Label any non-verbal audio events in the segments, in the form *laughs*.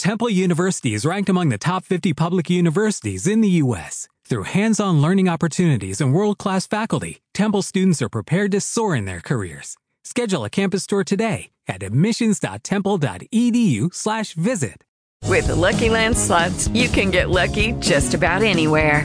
Temple University is ranked among the top 50 public universities in the U.S. Through hands on learning opportunities and world class faculty, Temple students are prepared to soar in their careers. Schedule a campus tour today at admissions.temple.edu/slash visit. With the Lucky Land slots, you can get lucky just about anywhere.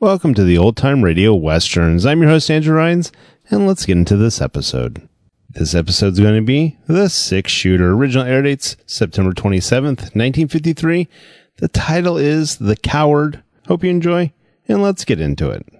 Welcome to the Old Time Radio Westerns. I'm your host, Andrew Rhynes, and let's get into this episode. This episode's going to be The Six Shooter. Original air dates September 27th, 1953. The title is The Coward. Hope you enjoy, and let's get into it.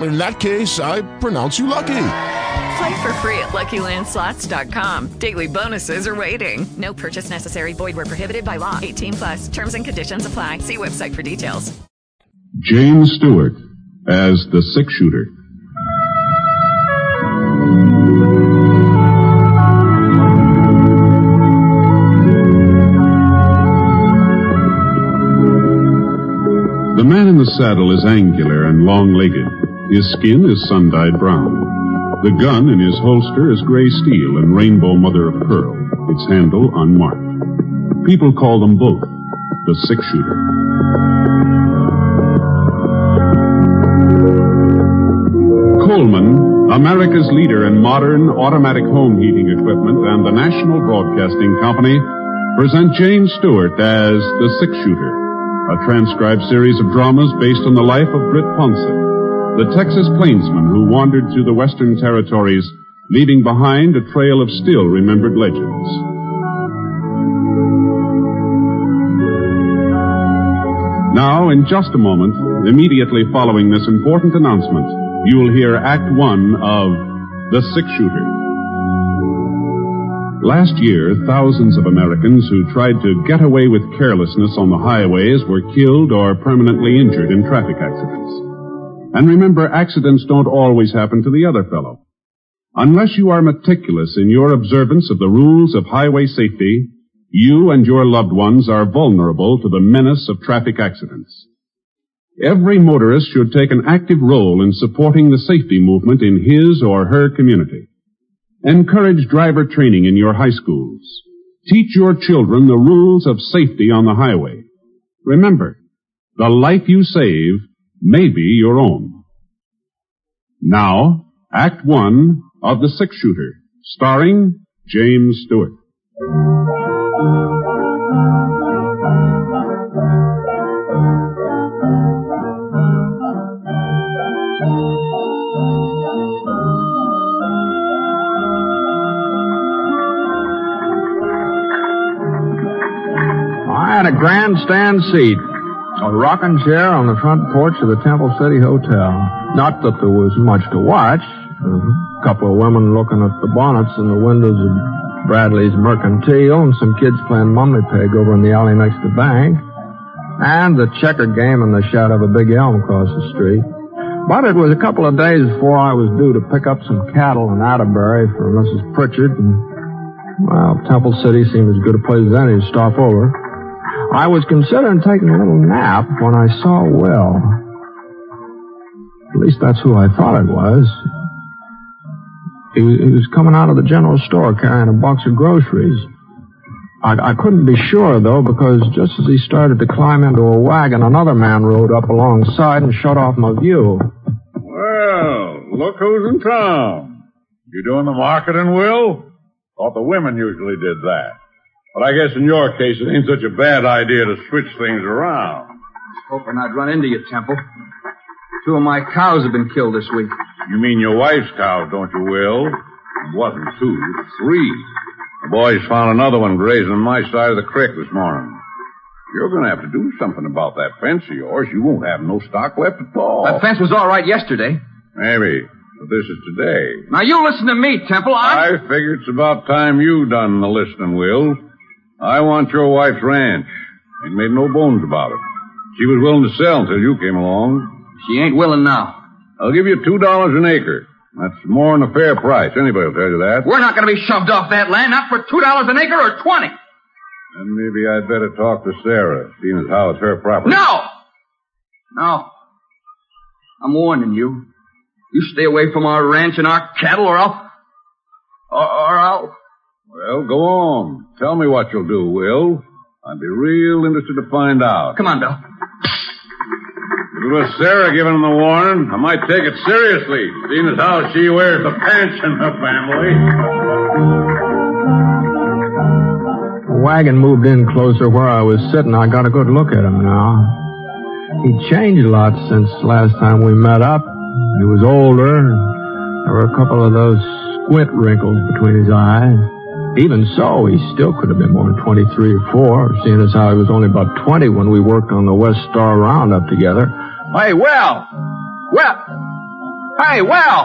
in that case, I pronounce you lucky. Play for free at LuckyLandSlots.com. Daily bonuses are waiting. No purchase necessary. Void where prohibited by law. 18 plus. Terms and conditions apply. See website for details. James Stewart as the six shooter. The man in the saddle is angular and long-legged. His skin is sun-dyed brown. The gun in his holster is gray steel and rainbow mother of pearl, its handle unmarked. People call them both the six-shooter. Coleman, America's leader in modern automatic home heating equipment and the National Broadcasting Company present James Stewart as the Six Shooter, a transcribed series of dramas based on the life of Britt Ponset the Texas plainsman who wandered through the western territories, leaving behind a trail of still remembered legends. Now, in just a moment, immediately following this important announcement, you will hear Act One of The Six Shooter. Last year, thousands of Americans who tried to get away with carelessness on the highways were killed or permanently injured in traffic accidents. And remember, accidents don't always happen to the other fellow. Unless you are meticulous in your observance of the rules of highway safety, you and your loved ones are vulnerable to the menace of traffic accidents. Every motorist should take an active role in supporting the safety movement in his or her community. Encourage driver training in your high schools. Teach your children the rules of safety on the highway. Remember, the life you save may be your own. Now, Act One of The Six Shooter, starring James Stewart. I had a grandstand seat a rocking chair on the front porch of the Temple City Hotel. Not that there was much to watch. A couple of women looking at the bonnets in the windows of Bradley's Mercantile and some kids playing mumbly peg over in the alley next to the bank. And the checker game in the shadow of a big elm across the street. But it was a couple of days before I was due to pick up some cattle in Atterbury for Mrs. Pritchard, and, well, Temple City seemed as good a place as any to stop over. I was considering taking a little nap when I saw Will. At least that's who I thought it was. He was, he was coming out of the general store carrying a box of groceries. I, I couldn't be sure, though, because just as he started to climb into a wagon, another man rode up alongside and shut off my view. Well, look who's in town. You doing the marketing, Will? Thought the women usually did that. But I guess in your case, it ain't such a bad idea to switch things around. Hoping I'd run into you, Temple. Two of my cows have been killed this week. You mean your wife's cows, don't you, Will? It wasn't two, three. The boys found another one grazing on my side of the creek this morning. You're going to have to do something about that fence of yours. You won't have no stock left at all. That fence was all right yesterday. Maybe. But this is today. Now you listen to me, Temple. I... I figure it's about time you done the listening, Will. I want your wife's ranch. Ain't made no bones about it. She was willing to sell until you came along. She ain't willing now. I'll give you two dollars an acre. That's more than a fair price. Anybody will tell you that. We're not going to be shoved off that land, not for two dollars an acre or twenty. Then maybe I'd better talk to Sarah, seeing as how it's her property. No! No. I'm warning you. You stay away from our ranch and our cattle, or I'll. Or, or I'll. Well, go on. Tell me what you'll do, Will. I'd be real interested to find out. Come on, Bill. If it was Sarah giving him the warning, I might take it seriously, seeing as how she wears the pants in the family. The wagon moved in closer where I was sitting. I got a good look at him now. He'd changed a lot since last time we met up. He was older. There were a couple of those squint wrinkles between his eyes. Even so, he still could have been more than 23 or 4, seeing as how he was only about 20 when we worked on the West Star Roundup together. Hey, Will! Will! Hey, Will!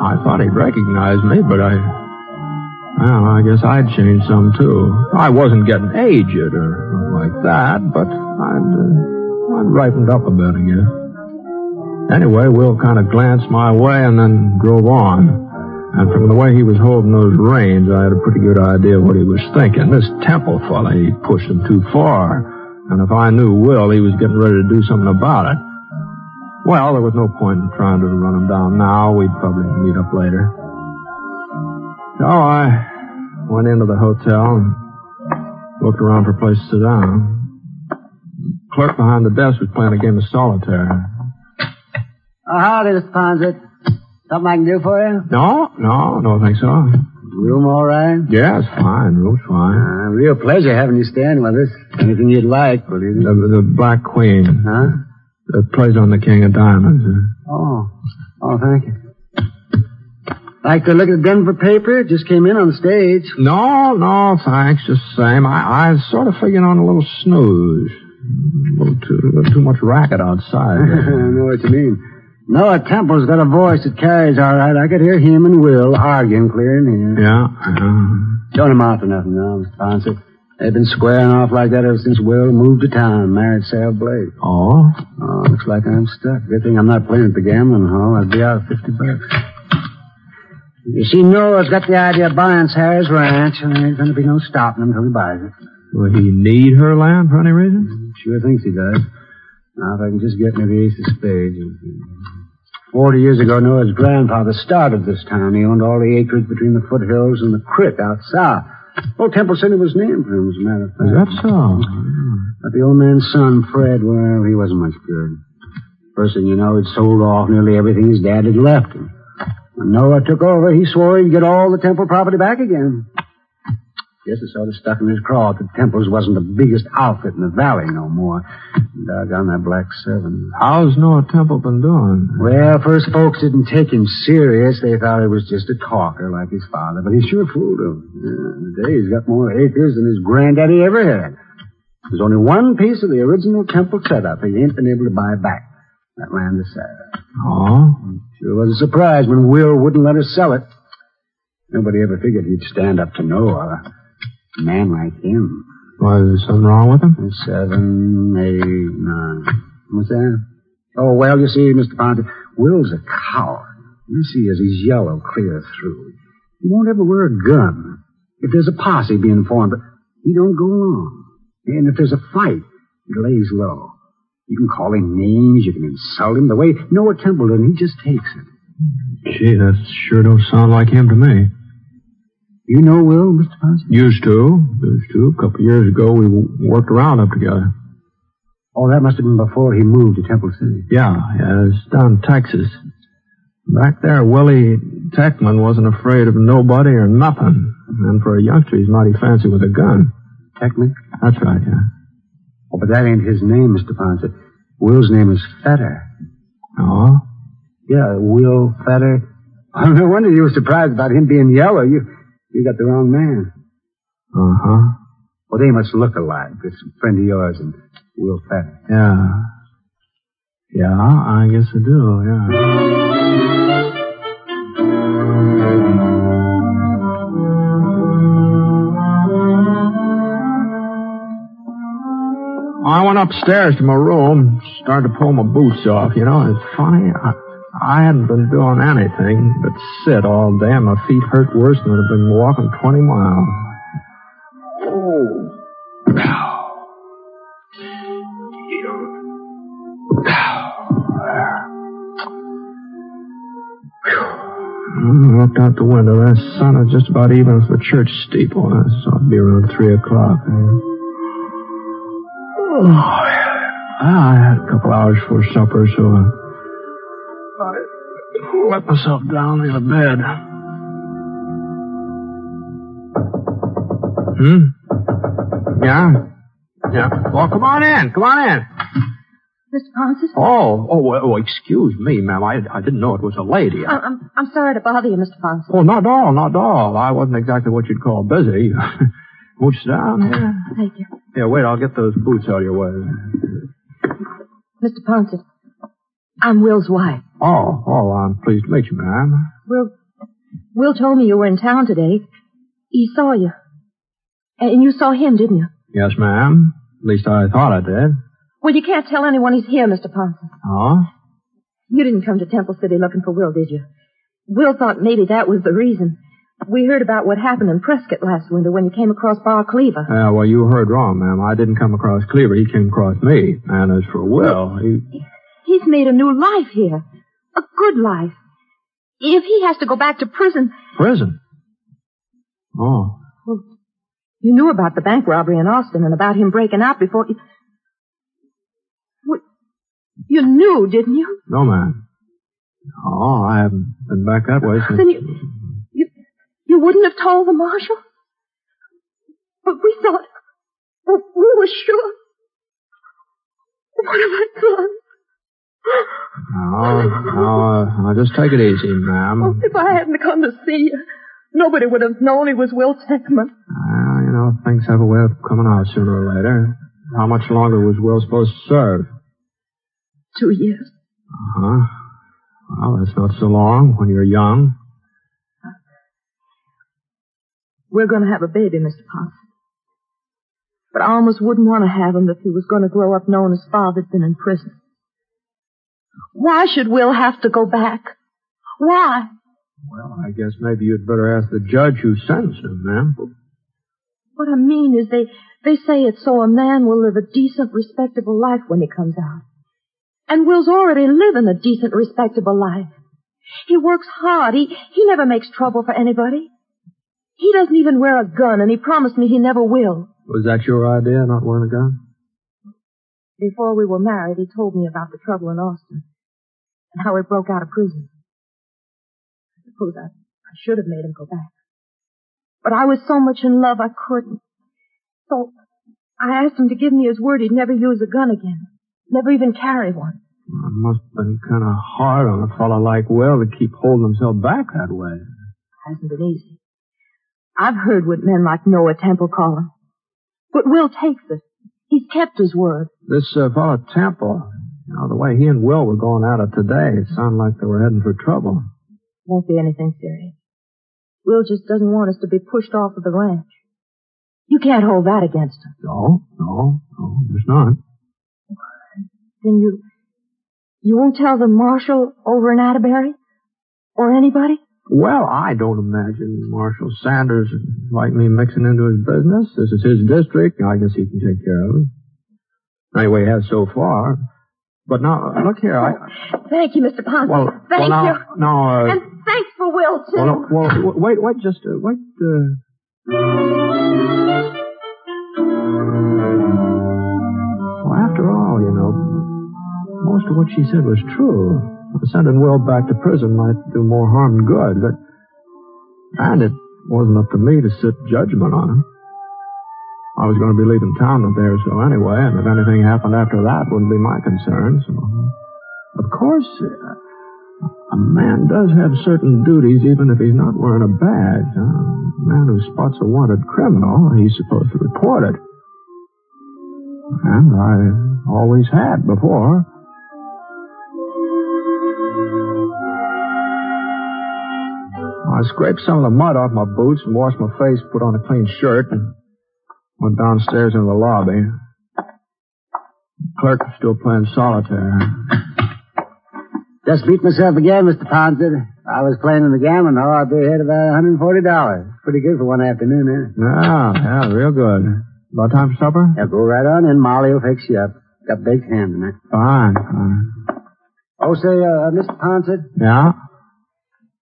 I thought he'd recognize me, but I... Well, I guess I'd changed some, too. I wasn't getting aged or like that, but I'd, uh, I'd ripened up a bit, I guess. Anyway, Will kind of glanced my way and then drove on. And from the way he was holding those reins, I had a pretty good idea what he was thinking. This Temple fella, he pushed him too far. And if I knew Will, he was getting ready to do something about it. Well, there was no point in trying to run him down now. We'd probably meet up later. So I went into the hotel and looked around for a place to sit down. The clerk behind the desk was playing a game of solitaire. Oh, howdy, Mr. Ponset. Something I can do for you? No, no, don't think so. Room all right? Yeah, it's fine. Room's fine. Uh, real pleasure having you staying with us. Anything you'd like, will you? The, the Black Queen. Huh? That plays on the King of Diamonds. Oh. Oh, thank you. Like to look at the Denver paper? Just came in on the stage. No, no, thanks. Just the same. I, I sort of figuring on a little snooze. A little too, a little too much racket outside. *laughs* I know what you mean. Noah Temple's got a voice that carries all right. I could hear him and Will arguing clear in here. Yeah. Don't amount to nothing now, Mr. Ponce. They've been squaring off like that ever since Will moved to town and married Sarah Blake. Oh? Oh, looks like I'm stuck. Good thing I'm not playing at the gambling hall. I'd be out of 50 bucks. You see, Noah's got the idea of buying Sarah's ranch, and there ain't going to be no stopping him until he buys it. Will he need her land for any reason? Sure thinks he does. Now, if I can just get me the ace of spades. Forty years ago, Noah's grandfather started this town. He owned all the acreage between the foothills and the creek out south. Old Temple City was named for him, as a matter of fact. Is that so? But the old man's son, Fred, well, he wasn't much good. First thing you know, he'd sold off nearly everything his dad had left him. When Noah took over, he swore he'd get all the Temple property back again. Guess it sort of stuff in his craw that Temple's wasn't the biggest outfit in the valley no more. Doggone that Black Seven. How's Noah Temple been doing? Well, first folks didn't take him serious. They thought he was just a talker like his father, but he sure fooled them. Yeah, today he's got more acres than his granddaddy ever had. There's only one piece of the original Temple setup he ain't been able to buy back. That land is Sarah. Oh? Sure was a surprise when Will wouldn't let her sell it. Nobody ever figured he'd stand up to Noah. A man like him. Was is there something wrong with him? Seven, eight, nine. What's that? Oh, well, you see, Mr. Ponte, Will's a coward. You see, as he's yellow clear through. He won't ever wear a gun. If there's a posse being formed, he don't go along. And if there's a fight, he lays low. You can call him names, you can insult him. The way Noah Templeton, he just takes it. Gee, that sure don't sound like him to me. You know Will, Mr. Ponce? Used to. Used to. A couple of years ago, we worked around up together. Oh, that must have been before he moved to Temple City. Yeah, yeah, it's down in Texas. Back there, Willie Techman wasn't afraid of nobody or nothing. And for a youngster, he's mighty fancy with a gun. Techman? That's right, yeah. Oh, but that ain't his name, Mr. Ponce. Will's name is Fetter. Oh? Yeah, Will Fetter. Oh, no wonder you were surprised about him being yellow. You you got the wrong man. Uh-huh. Well, they must look alike. A friend of yours and Will Fetter. Yeah. Yeah, I guess I do, yeah. I went upstairs to my room, started to pull my boots off. You know, it's funny. I, I hadn't been doing anything but sit all day, and my feet hurt worse than I'd been walking 20 miles. Oh. I looked out the window. That sun was just about even with the church steeple. I saw it be around 3 o'clock. Oh, I had a couple hours for supper, so I let myself down in the bed. Hmm? Yeah? Yeah. Well, come on in. Come on in. Mr. Ponce? Oh, oh, well, oh, excuse me, ma'am. I, I didn't know it was a lady. I, I'm, I'm sorry to bother you, Mr. Ponce. Oh, not at all, not at all. I wasn't exactly what you'd call busy. Won't you sit down here? Thank you. Here, wait, I'll get those boots out of your way. Mr. Ponce, I'm Will's wife. Oh, oh, I'm pleased to meet you, ma'am. Will, Will told me you were in town today. He saw you. And you saw him, didn't you? Yes, ma'am. At least I thought I did. Well, you can't tell anyone he's here, Mr. Ponce. Oh? You didn't come to Temple City looking for Will, did you? Will thought maybe that was the reason. We heard about what happened in Prescott last winter when you came across Bar Cleaver. Yeah, well, you heard wrong, ma'am. I didn't come across Cleaver. He came across me. And as for Will, he... He's made a new life here. A good life. If he has to go back to prison... Prison? Oh. Well, you knew about the bank robbery in Austin and about him breaking out before... You, well, you knew, didn't you? No, ma'am. Oh, I haven't been back that way since... Then you... You, you wouldn't have told the marshal? But we thought... We were sure. What have I done? No, no, no, just take it easy, ma'am. Oh, if I hadn't come to see you, nobody would have known he was Will Techman. Well, you know, things have a way of coming out sooner or later. How much longer was Will supposed to serve? Two years. Uh-huh. Well, that's not so long when you're young. We're going to have a baby, Mr. Ponce. But I almost wouldn't want to have him if he was going to grow up knowing his father'd been in prison. Why should Will have to go back? Why? Well, I guess maybe you'd better ask the judge who sentenced him, ma'am. What I mean is they, they say it's so a man will live a decent, respectable life when he comes out. And Will's already living a decent, respectable life. He works hard. He, he never makes trouble for anybody. He doesn't even wear a gun, and he promised me he never will. Was that your idea, not wearing a gun? Before we were married, he told me about the trouble in Austin and how he broke out of prison. I suppose I, I should have made him go back. But I was so much in love I couldn't. So I asked him to give me his word he'd never use a gun again. Never even carry one. It must have been kind of hard on a fellow like Will to keep holding himself back that way. Hasn't been easy. I've heard what men like Noah Temple call him. But Will takes it. He's kept his word. This uh, fellow Temple, know, the way he and Will were going at it today, it sounded like they were heading for trouble. Won't be anything serious. Will just doesn't want us to be pushed off of the ranch. You can't hold that against him. No, no, no, there's not. Then you, you won't tell the marshal over in Atterbury? Or anybody? Well, I don't imagine Marshal Sanders like me mixing into his business. This is his district. I guess he can take care of it. Anyway, he has so far. But now, look here, I... Thank you, Mr. Ponce. Well, Thank well, now, you. now, uh, And thanks for Will, too. well, well, wait, wait, just, uh, wait, uh... Well, after all, you know, most of what she said was true. Sending Will back to prison might do more harm than good, but... And it wasn't up to me to sit judgment on him. I was going to be leaving town a day so anyway, and if anything happened after that, wouldn't be my concern, so... Of course, uh, a man does have certain duties even if he's not wearing a badge. A man who spots a wanted criminal, he's supposed to report it. And I always had before. I scraped some of the mud off my boots and washed my face, put on a clean shirt, and went downstairs into the lobby. The clerk was still playing solitaire. Just beat myself again, Mr. Ponset. I was playing in the gambling hall. I'd be ahead about $140. Pretty good for one afternoon, eh? Yeah, yeah, real good. About time for supper? Yeah, go right on in. Molly will fix you up. Got baked ham tonight. Fine, fine. Oh, say, uh, Mr. Ponset, Yeah?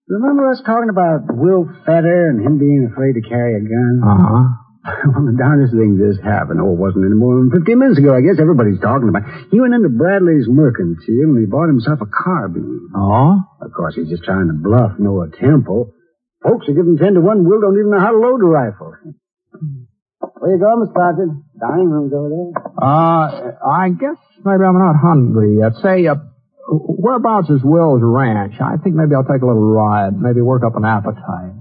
remember us talking about Will Fetter and him being afraid to carry a gun? Uh-huh. *laughs* well, the darndest thing just happened. Oh, it wasn't any more than 15 minutes ago. I guess everybody's talking about. He went into Bradley's mercantile and he bought himself a carbine. Oh? Of course, he's just trying to bluff Noah Temple. Folks are giving 10 to 1. Will don't even know how to load a rifle. Where you going, Mr. Ponset? Dining room's over there. Uh, I guess maybe I'm not hungry yet. Say, uh, whereabouts is Will's ranch? I think maybe I'll take a little ride. Maybe work up an appetite.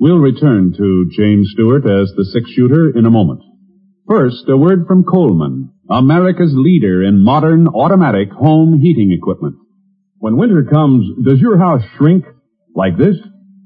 We'll return to James Stewart as the six shooter in a moment. First, a word from Coleman, America's leader in modern automatic home heating equipment. When winter comes, does your house shrink like this?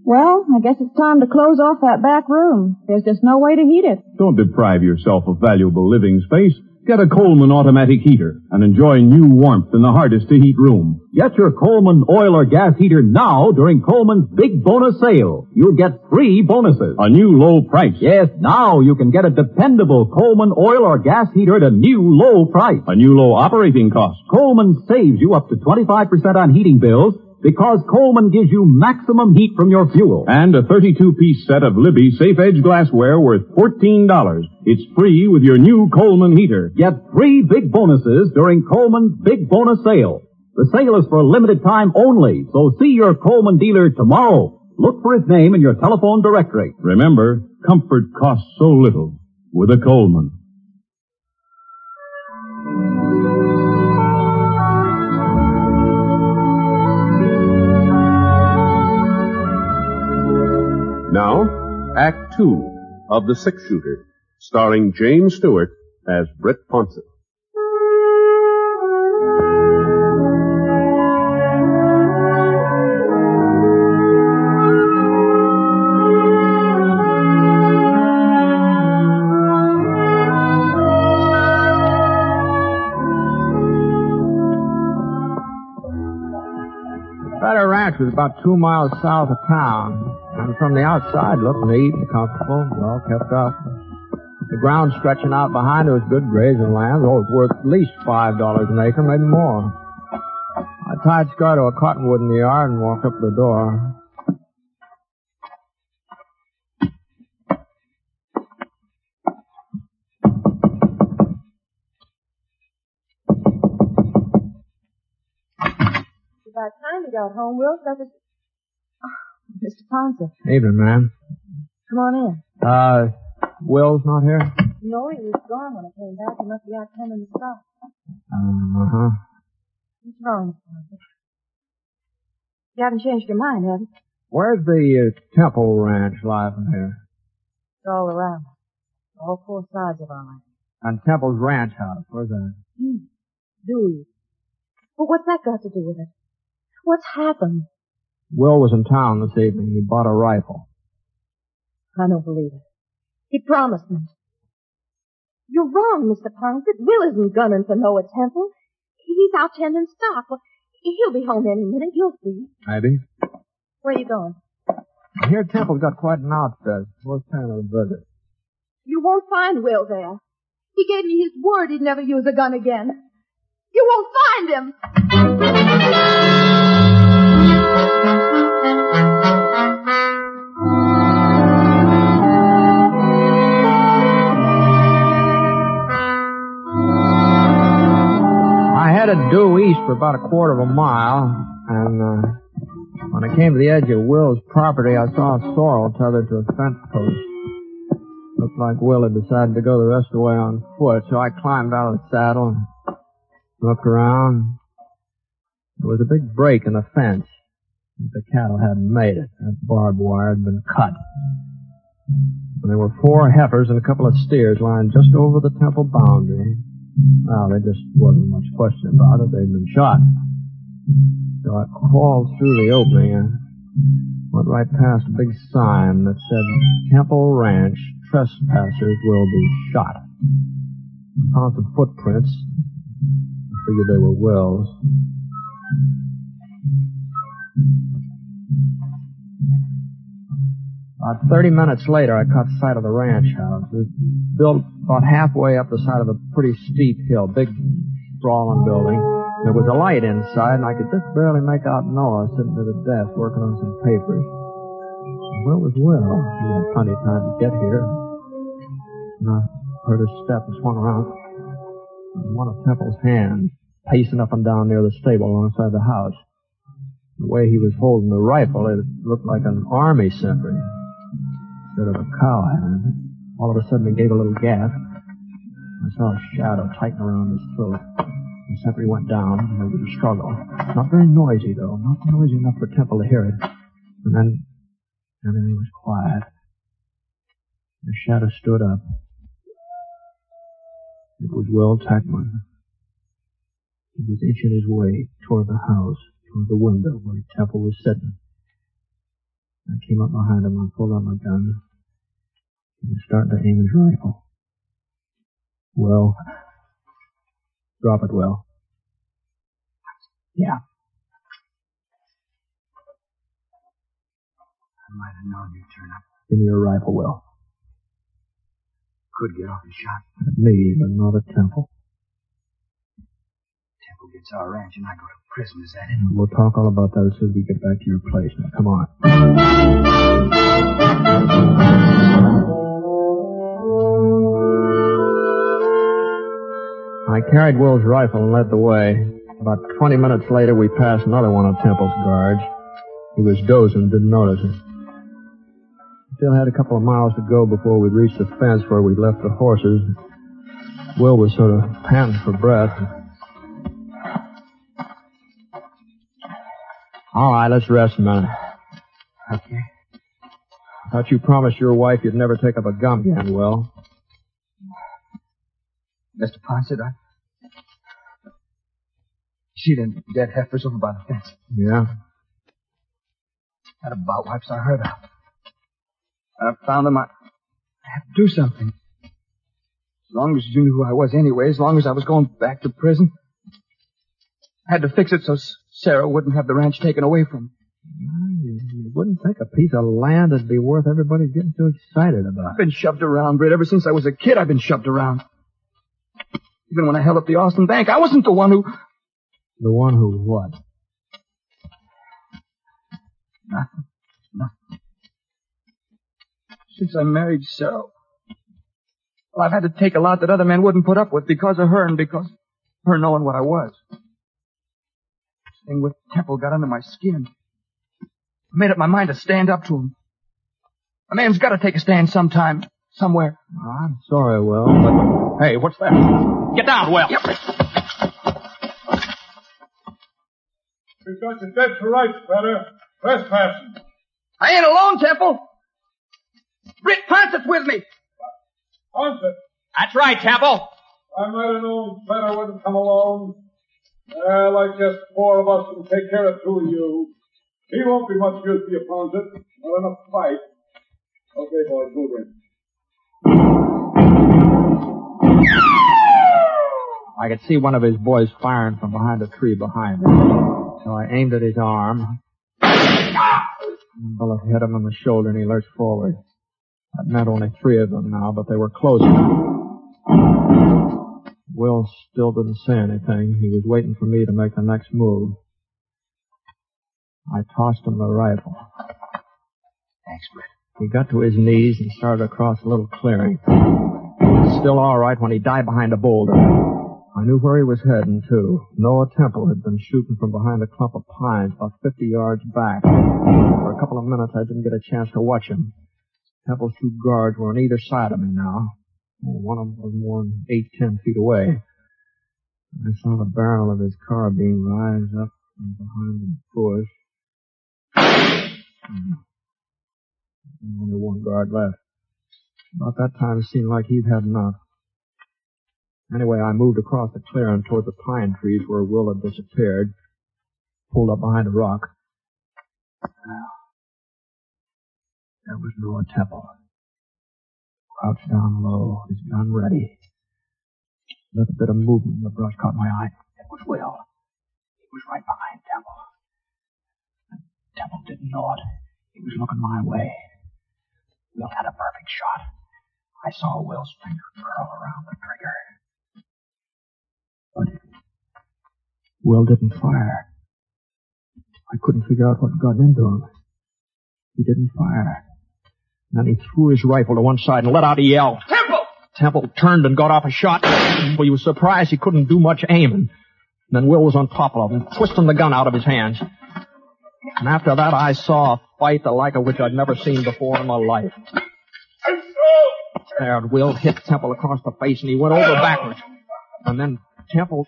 Well, I guess it's time to close off that back room. There's just no way to heat it. Don't deprive yourself of valuable living space. Get a Coleman automatic heater and enjoy new warmth in the hardest to heat room. Get your Coleman oil or gas heater now during Coleman's big bonus sale. You'll get three bonuses. A new low price. Yes, now you can get a dependable Coleman oil or gas heater at a new low price. A new low operating cost. Coleman saves you up to 25% on heating bills because Coleman gives you maximum heat from your fuel. And a 32-piece set of Libbey Safe Edge glassware worth $14. It's free with your new Coleman heater. Get three big bonuses during Coleman's big bonus sale. The sale is for a limited time only, so see your Coleman dealer tomorrow. Look for his name in your telephone directory. Remember, comfort costs so little with a Coleman. Act Two of The Six Shooter, starring James Stewart as Britt Ponset. Fetter Ranch was about two miles south of town, and from the outside looked neat and comfortable, well kept up. The ground stretching out behind it was good grazing land, though it was worth at least five dollars an acre, maybe more. I tied Scar to a cottonwood in the yard and walked up to the door. It's about time you got home, Will. Oh, Mr. Ponce, Evening, ma'am. come on in. Uh, Will's not here? No, he was gone when I came back. He must be out tending the stock. Uh-huh. What's wrong, Mr. Ponce? You haven't changed your mind, have you? Where's the uh, Temple Ranch lying here? It's all around. All four sides of our land. And Temple's Ranch House, where's that? Hmm. Do you? But what's that got to do with it? What's happened? Will was in town this evening. He bought a rifle. I don't believe it. He promised me. You're wrong, Mr. Ponset. Will isn't gunning for Noah Temple. He's out tending stock. Well, he'll be home any minute. You'll see. Maybe. Where are you going? I hear Temple's got quite an outfit. Worth paying a visit. You won't find Will there. He gave me his word he'd never use a gun again. You won't find him. I headed due east for about a quarter of a mile, and uh, when I came to the edge of Will's property, I saw a sorrel tethered to a fence post. Looked like Will had decided to go the rest of the way on foot, so I climbed out of the saddle and looked around. There was a big break in the fence. The cattle hadn't made it. That barbed wire had been cut. And there were four heifers and a couple of steers lying just over the temple boundary. Well, there just wasn't much question about it. They'd been shot. So I crawled through the opening and went right past a big sign that said, Temple Ranch, trespassers will be shot. I found some footprints. I figured they were Will's. About 30 minutes later, I caught sight of the ranch house. It was built about halfway up the side of a pretty steep hill, big, sprawling building. There was a light inside, and I could just barely make out Noah sitting at a desk working on some papers. Where was Will? He had plenty of time to get here. And I heard his step and swung around. One of Temple's hands pacing up and down near the stable alongside the house. The way he was holding the rifle, it looked like an army sentry instead of a cowhand. All of a sudden, he gave a little gasp. I saw a shadow tighten around his throat. The sentry went down, there was a struggle. Not very noisy, though. Not noisy enough for Temple to hear it. And then everything was quiet. The shadow stood up. It was Will Tackman. He was inching his way toward the house, toward the window where Temple was sitting. I came up behind him and pulled out my gun. He started to aim his rifle. Well, Drop it, Will. Yeah. I might have known you'd turn up. Give me your rifle, Will. Could get off a shot. At me, but not at Temple. Temple gets our ranch and I go to prison, is that it? We'll talk all about that as soon as we get back to your place. Now, come on. I carried Will's rifle and led the way. About 20 minutes later, we passed another one of Temple's guards. He was dozing, didn't notice it. Still had a couple of miles to go before we'd reach the fence where we'd left the horses. Will was sort of panting for breath. All right, let's rest a minute. Okay. I thought you promised your wife you'd never take up a gun again, Will. Mr. Ponset, I... See them dead heifers over by the fence? Yeah? That about wipes I heard of. I found them. I I had to do something. As long as you knew who I was anyway, as long as I was going back to prison, had to fix it so Sarah wouldn't have the ranch taken away from me. You, you wouldn't think a piece of land would be worth everybody getting so excited about. I've been shoved around, Britt. Ever since I was a kid, I've been shoved around. Even when I held up the Austin Bank, I wasn't the one who... The one who what? Nothing. Nothing. Since I married Sarah, well, I've had to take a lot that other men wouldn't put up with because of her and because of her knowing what I was. This thing with Temple got under my skin. I made up my mind to stand up to him. A man's got to take a stand sometime, somewhere. Oh, I'm sorry, Will, but Hey, what's that? Get down, Will. We've got you dead to rights, brother. Trespassing. I ain't alone, Temple. Britt Ponset's with me. Ponset, That's right, Temple. I might have known Fenner wouldn't come along. Well, I guess four of us can take care of two of you. He won't be much use to you, Ponset. Not enough fight. Okay, boys, move in. I could see one of his boys firing from behind a tree behind me. So I aimed at his arm. The bullet hit him on the shoulder and he lurched forward. That meant only three of them now, but they were close. Will still didn't say anything. He was waiting for me to make the next move. I tossed him the rifle. Thanks, Britt. He got to his knees and started across a little clearing. He was still all right when he died behind a boulder. I knew where he was heading, too. Noah Temple had been shooting from behind a clump of pines about 50 yards back. For a couple of minutes, I didn't get a chance to watch him. Temple's two guards were on either side of me now. One of them was more than eight, ten feet away. I saw the barrel of his carbine rise up from behind the bush. Hmm. Only one guard left. About that time, it seemed like he'd had enough. Anyway, I moved across the clearing toward the pine trees where Will had disappeared. Pulled up behind a rock. There was Noah Temple. Crouched down low, his gun ready. A little bit of movement in the brush caught my eye. It was Will. He was right behind Temple. And Temple didn't know it. He was looking my way. Will had a perfect shot. I saw Will's finger curl around the trigger. But Will didn't fire. I couldn't figure out what got into him. He didn't fire. Then he threw his rifle to one side and let out a yell. Temple! Temple turned and got off a shot. Well, he was surprised he couldn't do much aiming. Then Will was on top of him, twisting the gun out of his hands. And after that, I saw a fight the like of which I'd never seen before in my life. There, Will hit Temple across the face, and he went over backwards. And then Temple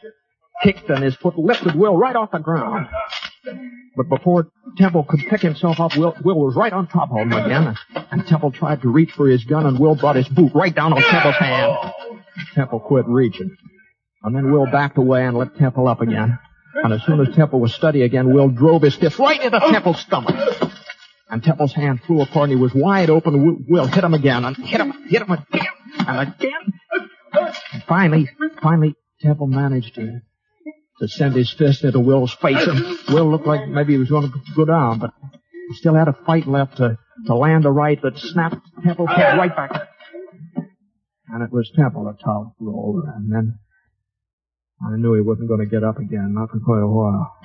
kicked, and his foot lifted Will right off the ground. But before Temple could pick himself up, Will, Will was right on top of him again. And Temple tried to reach for his gun, and Will brought his boot right down on Temple's hand. Temple quit reaching. And then Will backed away and let Temple up again. And as soon as Temple was steady again, Will drove his fist right into Temple's stomach. And Temple's hand flew apart, and he was wide open. Will, hit him again, and hit him, hit him again, and again. And finally, finally, Temple managed to to send his fist into Will's face, and Will looked like maybe he was going to go down, but he still had a fight left to, to land a right that snapped Temple's head right back. And it was Temple that toppled over, and then I knew he wasn't going to get up again, not for quite a while.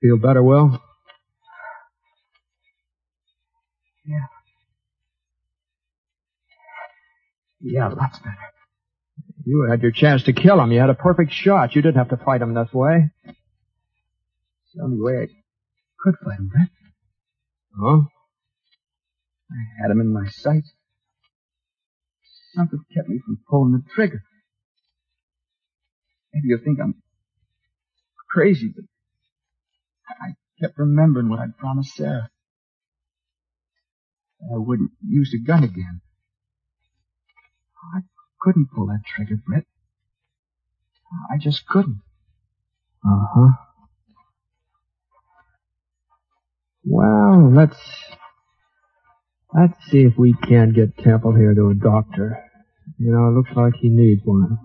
Feel better, Will? Yeah. Yeah, lots better. You had your chance to kill him. You had a perfect shot. You didn't have to fight him this way. It's the only way I could fight him, Brett. Huh? I had him in my sights. Something kept me from pulling the trigger. Maybe you'll think I'm crazy, but I kept remembering what I'd promised Sarah. I wouldn't use the gun again. I couldn't pull that trigger, Brett. I just couldn't. Uh huh. Well, let's let's see if we can't get Temple here to a doctor. You know, it looks like he needs one.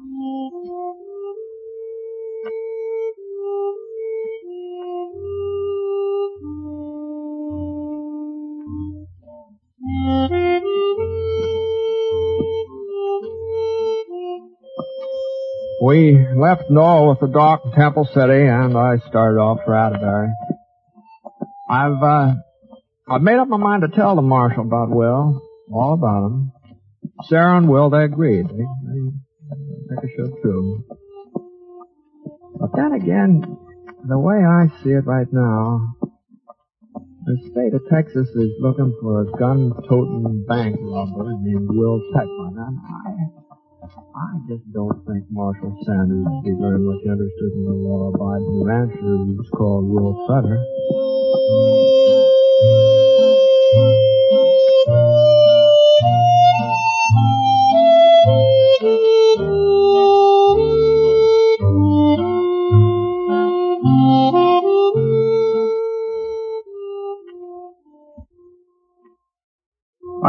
We left Noah with the doc in Temple City, and I started off for Atterbury. I've, uh, I've made up my mind to tell the marshal about Will, all about him. Sarah and Will, they agreed. They, they, they should too. But then again, the way I see it right now, the state of Texas is looking for a gun-toting bank robber named Will Techman, and I, I just don't think Marshal Sanders would be very much interested in a law-abiding rancher who's called Will Fetter.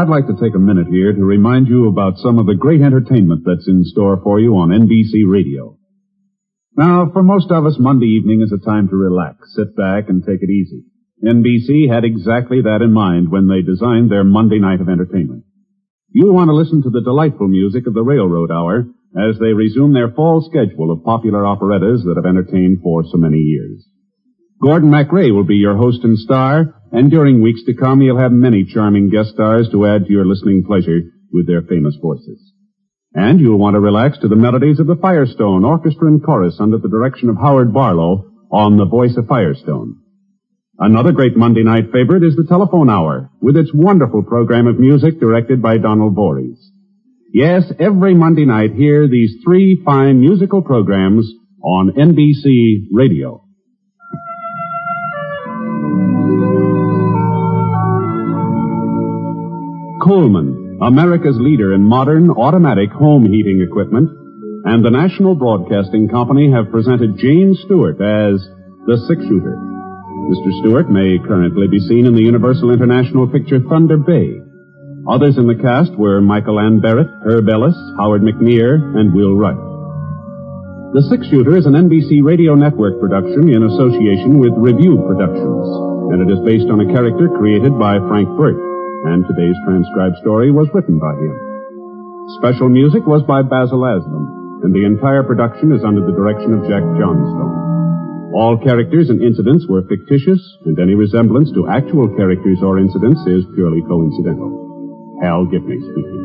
I'd like to take a minute here to remind you about some of the great entertainment that's in store for you on NBC Radio. Now, for most of us, Monday evening is a time to relax, sit back, and take it easy. NBC had exactly that in mind when they designed their Monday night of entertainment. You'll want to listen to the delightful music of the Railroad Hour as they resume their fall schedule of popular operettas that have entertained for so many years. Gordon MacRae will be your host and star, and during weeks to come, you'll have many charming guest stars to add to your listening pleasure with their famous voices. And you'll want to relax to the melodies of the Firestone Orchestra and Chorus under the direction of Howard Barlow on The Voice of Firestone. Another great Monday night favorite is the Telephone Hour, with its wonderful program of music directed by Donald Voorhees. Yes, every Monday night, hear these three fine musical programs on NBC Radio. Coleman, America's leader in modern automatic home heating equipment, and the National Broadcasting Company have presented James Stewart as the Six Shooter. Mr. Stewart may currently be seen in the Universal International picture Thunder Bay. Others in the cast were Michael Ann Barrett, Herb Ellis, Howard McNear, and Will Wright. The Six Shooter is an NBC Radio Network production in association with Revue Productions, and it is based on a character created by Frank Burt, and today's transcribed story was written by him. Special music was by Basil Adlam, and the entire production is under the direction of Jack Johnstone. All characters and incidents were fictitious, and any resemblance to actual characters or incidents is purely coincidental. Hal Gibney speaking.